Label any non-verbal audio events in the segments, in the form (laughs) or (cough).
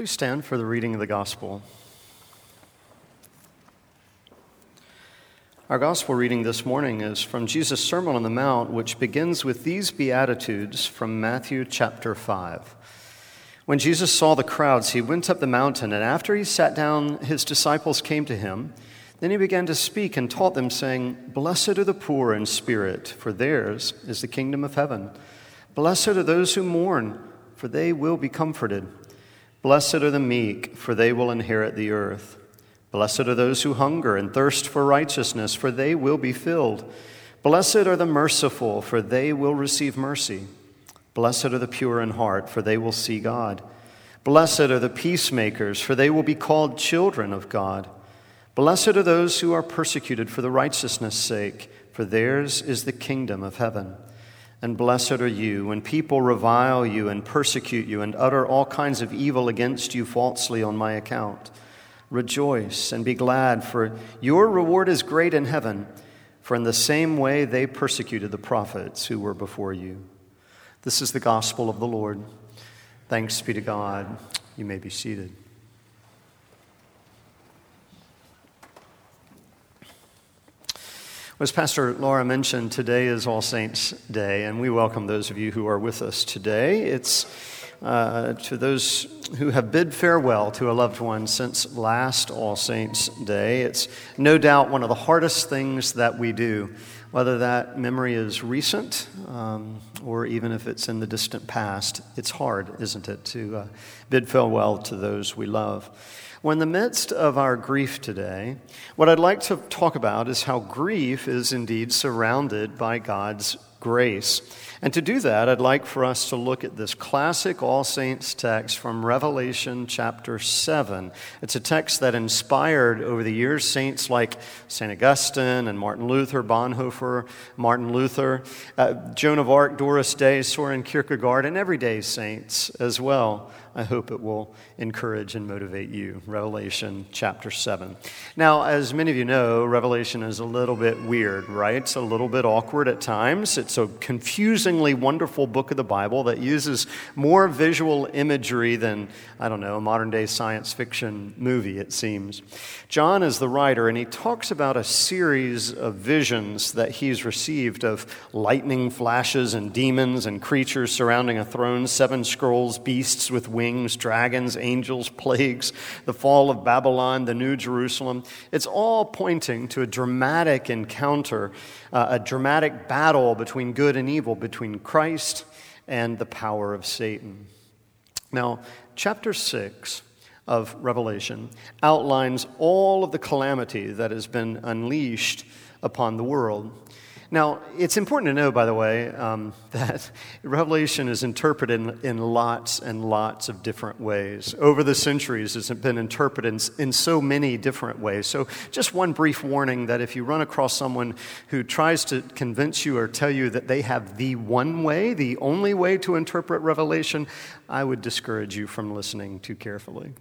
Please stand for the reading of the gospel. Our gospel reading this morning is from Jesus' Sermon on the Mount, which begins with these Beatitudes from Matthew chapter 5. When Jesus saw the crowds, he went up the mountain, and after he sat down, his disciples came to him. Then he began to speak and taught them, saying, Blessed are the poor in spirit, for theirs is the kingdom of heaven. Blessed are those who mourn, for they will be comforted. Blessed are the meek, for they will inherit the earth. Blessed are those who hunger and thirst for righteousness, for they will be filled. Blessed are the merciful, for they will receive mercy. Blessed are the pure in heart, for they will see God. Blessed are the peacemakers, for they will be called children of God. Blessed are those who are persecuted for the righteousness' sake, for theirs is the kingdom of heaven. And blessed are you when people revile you and persecute you and utter all kinds of evil against you falsely on my account. Rejoice and be glad, for your reward is great in heaven, for in the same way they persecuted the prophets who were before you. This is the gospel of the Lord. Thanks be to God. You may be seated. As Pastor Laura mentioned, today is All Saints' Day, and we welcome those of you who are with us today. It's uh, to those who have bid farewell to a loved one since last All Saints' Day. It's no doubt one of the hardest things that we do whether that memory is recent um, or even if it's in the distant past, it's hard, isn't it, to uh, bid farewell to those we love. Well, in the midst of our grief today, what I'd like to talk about is how grief is indeed surrounded by God's grace. And to do that, I'd like for us to look at this classic All Saints text from Revelation chapter 7. It's a text that inspired over the years saints like St. Augustine and Martin Luther, Bonhoeffer, Martin Luther, uh, Joan of Arc, Doris Day, Soren Kierkegaard, and everyday saints as well. I hope it will encourage and motivate you. Revelation chapter 7. Now, as many of you know, Revelation is a little bit weird, right? It's a little bit awkward at times. It's a confusingly wonderful book of the Bible that uses more visual imagery than, I don't know, a modern day science fiction movie, it seems. John is the writer, and he talks about a series of visions that he's received of lightning flashes and demons and creatures surrounding a throne, seven scrolls, beasts with wings wings, dragons, angels, plagues, the fall of Babylon, the New Jerusalem. It's all pointing to a dramatic encounter, uh, a dramatic battle between good and evil, between Christ and the power of Satan. Now, chapter 6 of Revelation outlines all of the calamity that has been unleashed upon the world. Now, it's important to know, by the way, um, (laughs) that Revelation is interpreted in, in, lots and lots of different ways. Over the centuries, it's been interpreted in, in so many different ways. So, just one brief warning that if you run across someone who tries to convince you or tell you that they have the one way, the only way to interpret Revelation, I would discourage you from listening too carefully.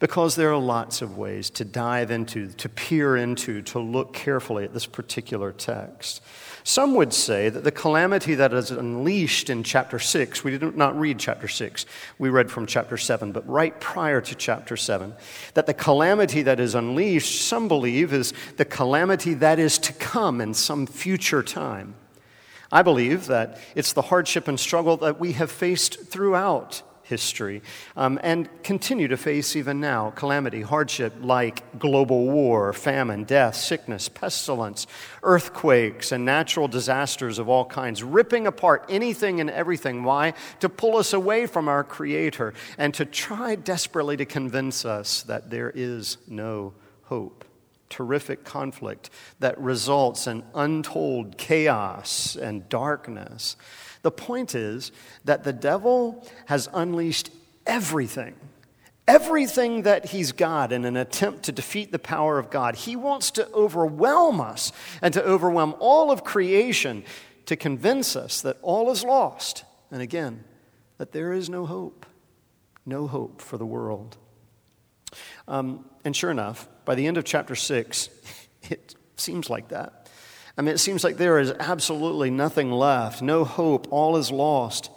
Because there are lots of ways to dive into, to peer into, to look carefully at this particular text. Some would say that the calamity that is unleashed in chapter 6, we did not read chapter 6, we read from chapter 7, but right prior to chapter 7, that the calamity that is unleashed, some believe, is the calamity that is to come in some future time. I believe that it's the hardship and struggle that we have faced throughout history um, and continue to face even now calamity, hardship like global war, famine, death, sickness, pestilence, earthquakes, and natural disasters of all kinds, ripping apart anything and everything. Why? To pull us away from our Creator and to try desperately to convince us that there is no hope terrific conflict that results in untold chaos and darkness. The point is that the devil has unleashed everything, everything that he's got in an attempt to defeat the power of God. He wants to overwhelm us and to overwhelm all of creation to convince us that all is lost. And again, that there is no hope, no hope for the world. Um, and sure enough, by the end of chapter 6, (laughs) it seems like that. I mean, it seems like there is absolutely nothing left, no hope, all is lost.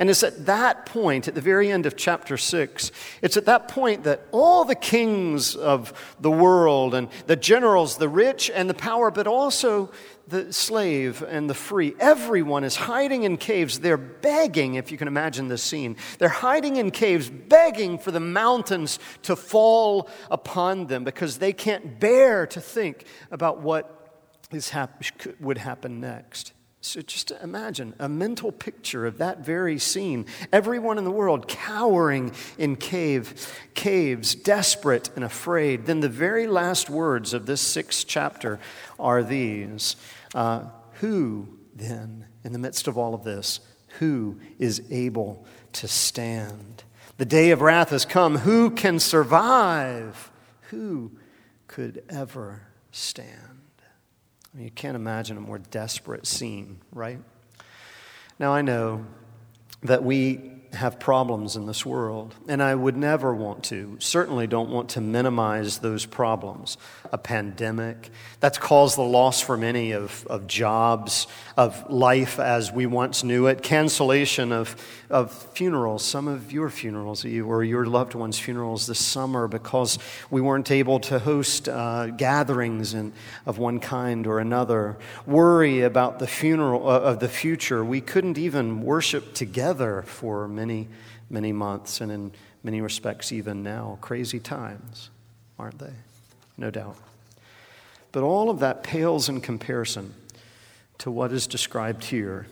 And it's at that point, at the very end of chapter 6, it's at that point that all the kings of the world and the generals, the rich and the power, but also the slave and the free, everyone is hiding in caves. They're begging, if you can imagine this scene, they're hiding in caves, begging for the mountains to fall upon them because they can't bear to think about what is hap- would happen next. So just imagine a mental picture of that very scene. Everyone in the world cowering in cave, caves, desperate and afraid. Then the very last words of this sixth chapter are these uh, Who then, in the midst of all of this, who is able to stand? The day of wrath has come. Who can survive? Who could ever stand? I mean, you can't imagine a more desperate scene, right? Now, I know that we have problems in this world, and I would never want to, certainly don't want to minimize those problems. A pandemic that's caused the loss for many of, of jobs, of life as we once knew it, cancellation of, of funerals, some of your funerals or your loved ones' funerals this summer because we weren't able to host uh, gatherings in, of one kind or another, worry about the funeral uh, of the future. We couldn't even worship together for many, many many months, and in many respects, even now. Crazy times, aren't they? No doubt. But all of that pales in comparison to what is described here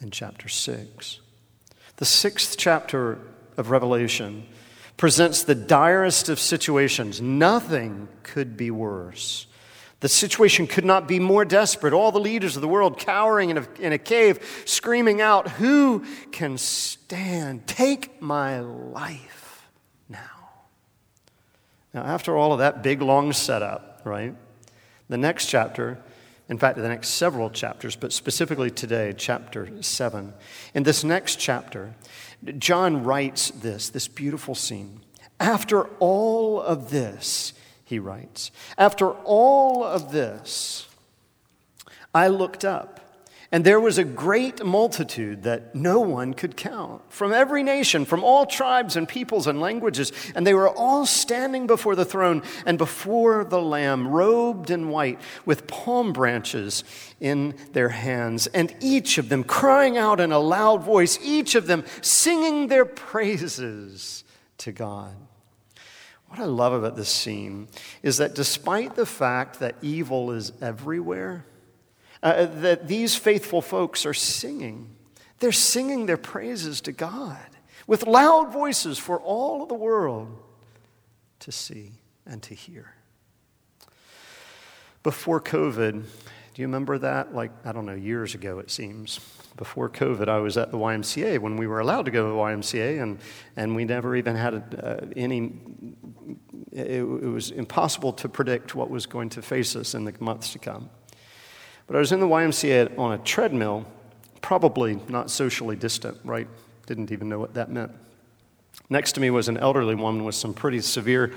in chapter 6. The sixth chapter of Revelation presents the direst of situations. Nothing could be worse. The situation could not be more desperate. All the leaders of the world cowering in a, in a cave, screaming out, Who can stand? Take my life now. Now, after all of that big, long setup, right? The next chapter, in fact, the next several chapters, but specifically today, chapter 7. In this next chapter, John writes this, this beautiful scene. After all of this, he writes. After all of this, I looked up, and there was a great multitude that no one could count from every nation, from all tribes and peoples and languages, and they were all standing before the throne and before the Lamb, robed in white, with palm branches in their hands, and each of them crying out in a loud voice, each of them singing their praises to God. What I love about this scene is that despite the fact that evil is everywhere, uh, that these faithful folks are singing. They're singing their praises to God with loud voices for all of the world to see and to hear. Before COVID, do you remember that? Like, I don't know, years ago it seems before COVID, I was at the YMCA when we were allowed to go to the YMCA, and, and we never even had uh, any, it, it was impossible to predict what was going to face us in the months to come. But I was in the YMCA on a treadmill, probably not socially distant, right? Didn't even know what that meant. Next to me was an elderly woman with some pretty severe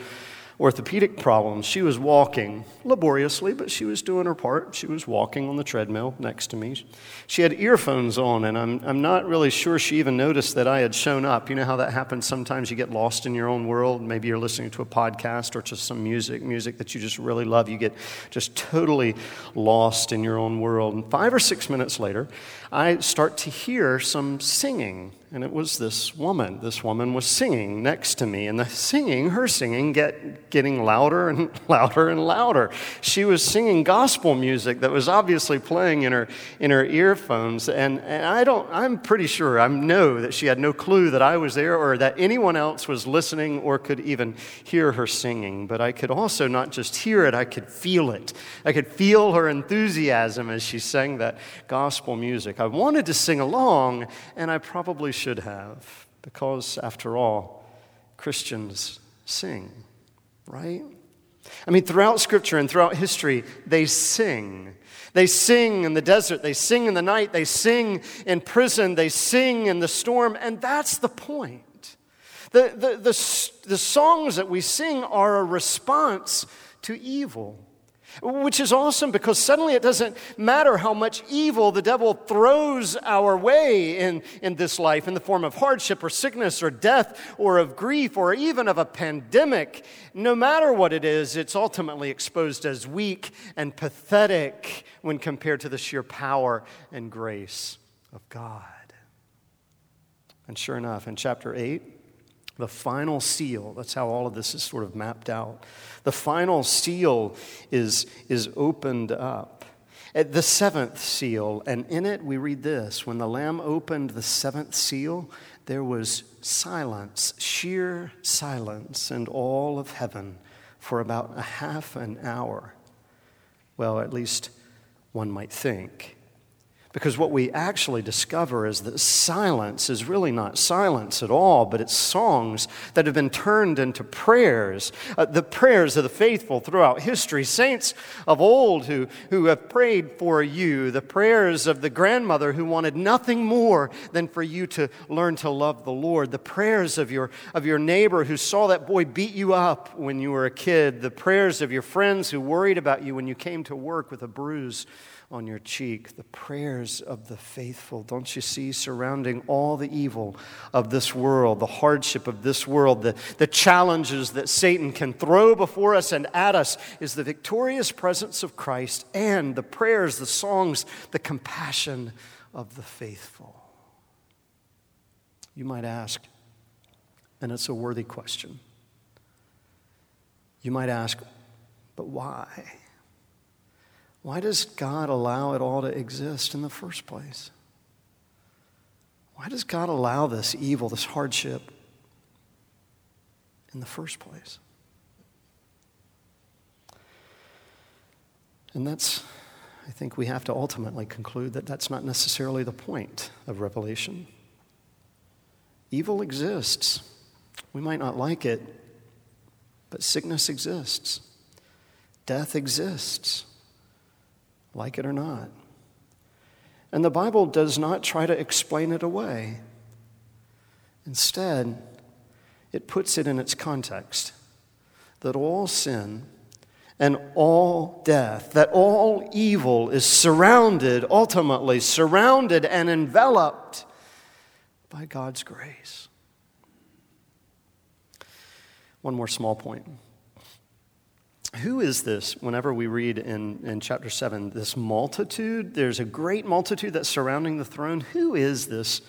orthopedic problems. She was walking laboriously, but she was doing her part. She was walking on the treadmill next to me. She had earphones on, and I'm, I'm not really sure she even noticed that I had shown up. You know how that happens? Sometimes you get lost in your own world. Maybe you're listening to a podcast or just some music, music that you just really love. You get just totally lost in your own world. And five or six minutes later, I start to hear some singing and it was this woman. This woman was singing next to me, and the singing, her singing, get, getting louder and (laughs) louder and louder. She was singing gospel music that was obviously playing in her, in her earphones. And, and I don't, I'm pretty sure, I know that she had no clue that I was there or that anyone else was listening or could even hear her singing. But I could also not just hear it, I could feel it. I could feel her enthusiasm as she sang that gospel music. I wanted to sing along, and I probably should have, because after all, Christians sing, right? I mean, throughout Scripture and throughout history, they sing. They sing in the desert, they sing in the night, they sing in prison, they sing in the storm, and that's the point. The, the, the, the songs that we sing are a response to evil. Which is awesome because suddenly it doesn't matter how much evil the devil throws our way in, in this life in the form of hardship or sickness or death or of grief or even of a pandemic. No matter what it is, it's ultimately exposed as weak and pathetic when compared to the sheer power and grace of God. And sure enough, in chapter 8, the final seal, that's how all of this is sort of mapped out. The final seal is, is opened up. At the seventh seal, and in it we read this When the Lamb opened the seventh seal, there was silence, sheer silence, and all of heaven for about a half an hour. Well, at least one might think. Because what we actually discover is that silence is really not silence at all, but it's songs that have been turned into prayers. Uh, the prayers of the faithful throughout history, saints of old who, who have prayed for you, the prayers of the grandmother who wanted nothing more than for you to learn to love the Lord, the prayers of your, of your neighbor who saw that boy beat you up when you were a kid, the prayers of your friends who worried about you when you came to work with a bruise on your cheek, the prayers of the faithful, don't you see, surrounding all the evil of this world, the hardship of this world, the, the challenges that Satan can throw before us and at us, is the victorious presence of Christ and the prayers, the songs, the compassion of the faithful. You might ask, and it's a worthy question. You might ask, but why? Why does God allow it all to exist in the first place? Why does God allow this evil, this hardship in the first place? And that's, I think we have to ultimately conclude that that's not necessarily the point of Revelation. Evil exists. We might not like it, but sickness exists, death exists like it or not. And the Bible does not try to explain it away. Instead, it puts it in its context that all sin and all death, that all evil is surrounded, ultimately surrounded and enveloped by God's grace. One more small point. Who is this whenever we read in, in chapter 7 this multitude? There's a great multitude that's surrounding the throne. Who is this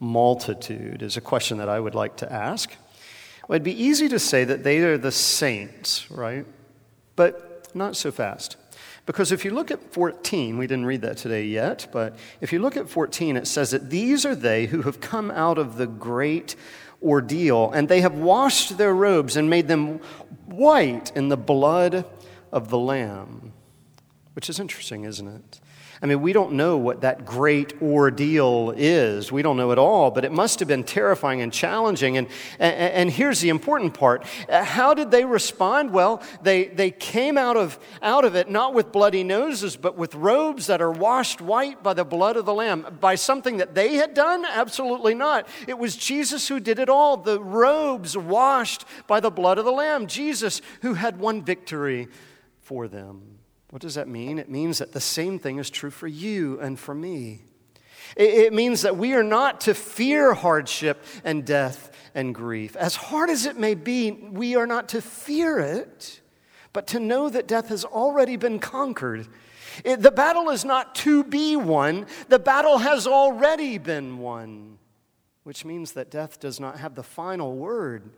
multitude? Is a question that I would like to ask. Well, it'd be easy to say that they are the saints, right? But not so fast. Because if you look at 14, we didn't read that today yet, but if you look at 14, it says that these are they who have come out of the great ordeal, and they have washed their robes and made them white in the blood of the Lamb. Which is interesting, isn't it? I mean, we don't know what that great ordeal is. We don't know at all, but it must have been terrifying and challenging. And, and, and, here's the important part how did they respond? Well, they, they came out of, out of it not with bloody noses, but with robes that are washed white by the blood of the Lamb. By something that they had done? Absolutely not. It was Jesus who did it all. The robes washed by the blood of the Lamb. Jesus who had won victory for them. What does that mean? It means that the same thing is true for you and for me. It means that we are not to fear hardship and death and grief. As hard as it may be, we are not to fear it, but to know that death has already been conquered. It, the battle is not to be won, the battle has already been won, which means that death does not have the final word.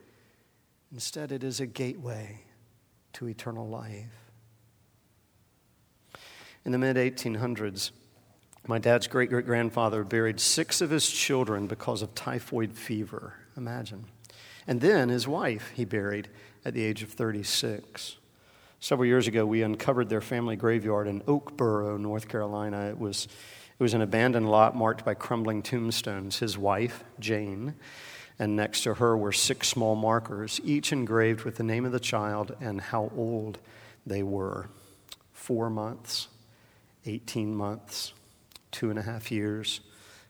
Instead, it is a gateway to eternal life. In the mid 1800s, my dad's great great grandfather buried six of his children because of typhoid fever. Imagine. And then his wife he buried at the age of 36. Several years ago, we uncovered their family graveyard in Oakboro, North Carolina. It was, it was an abandoned lot marked by crumbling tombstones. His wife, Jane, and next to her were six small markers, each engraved with the name of the child and how old they were four months, 18 months, two and a half years,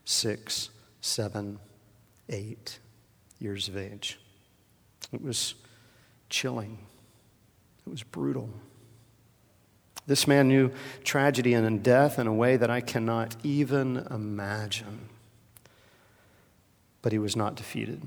six, seven, eight years of age. It was chilling, it was brutal. This man knew tragedy and death in a way that I cannot even imagine. But he was not defeated.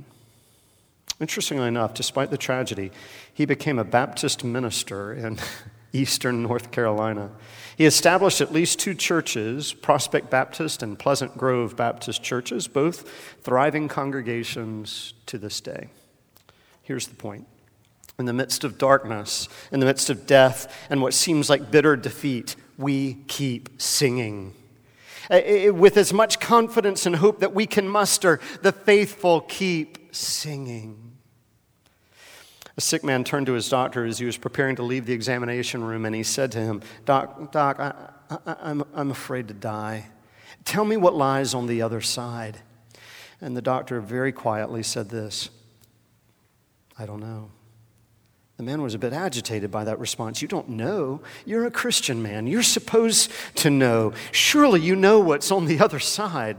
Interestingly enough, despite the tragedy, he became a Baptist minister in (laughs) eastern North Carolina. He established at least two churches, Prospect Baptist and Pleasant Grove Baptist churches, both thriving congregations to this day. Here's the point in the midst of darkness, in the midst of death, and what seems like bitter defeat, we keep singing. Eh, eh, eh, with as much confidence and hope that we can muster, the faithful keep singing. A sick man turned to his doctor as he was preparing to leave the examination room, and he said to him, Doc, doc I, I, I'm, I'm afraid to die. Tell me what lies on the other side. And the doctor very quietly said this I don't know. The man was a bit agitated by that response. You don't know. You're a Christian man. You're supposed to know. Surely you know what's on the other side.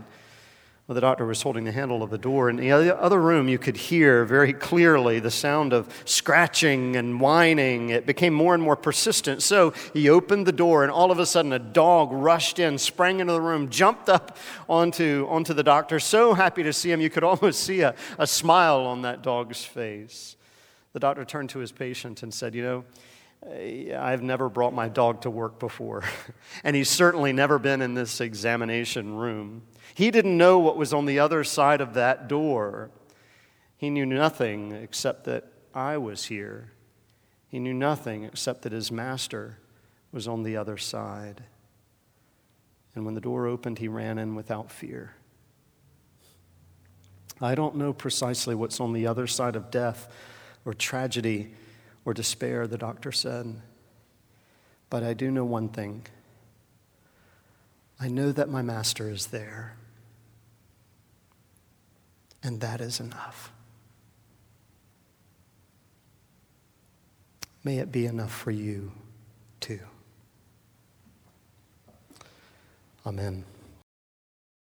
The doctor was holding the handle of the door. In the other room, you could hear very clearly the sound of scratching and whining. It became more and more persistent. So he opened the door, and all of a sudden, a dog rushed in, sprang into the room, jumped up onto, onto the doctor. So happy to see him, you could (laughs) almost see a, a smile on that dog's face. The doctor turned to his patient and said, You know, eh, I've never brought my dog to work before, (laughs) and he's certainly never been in this examination room. He didn't know what was on the other side of that door. He knew nothing except that I was here. He knew nothing except that his master was on the other side. And when the door opened, he ran in without fear. I don't know precisely what's on the other side of death or tragedy or despair, the doctor said. But I do know one thing I know that my master is there, and that is enough. May it be enough for you too. Amen.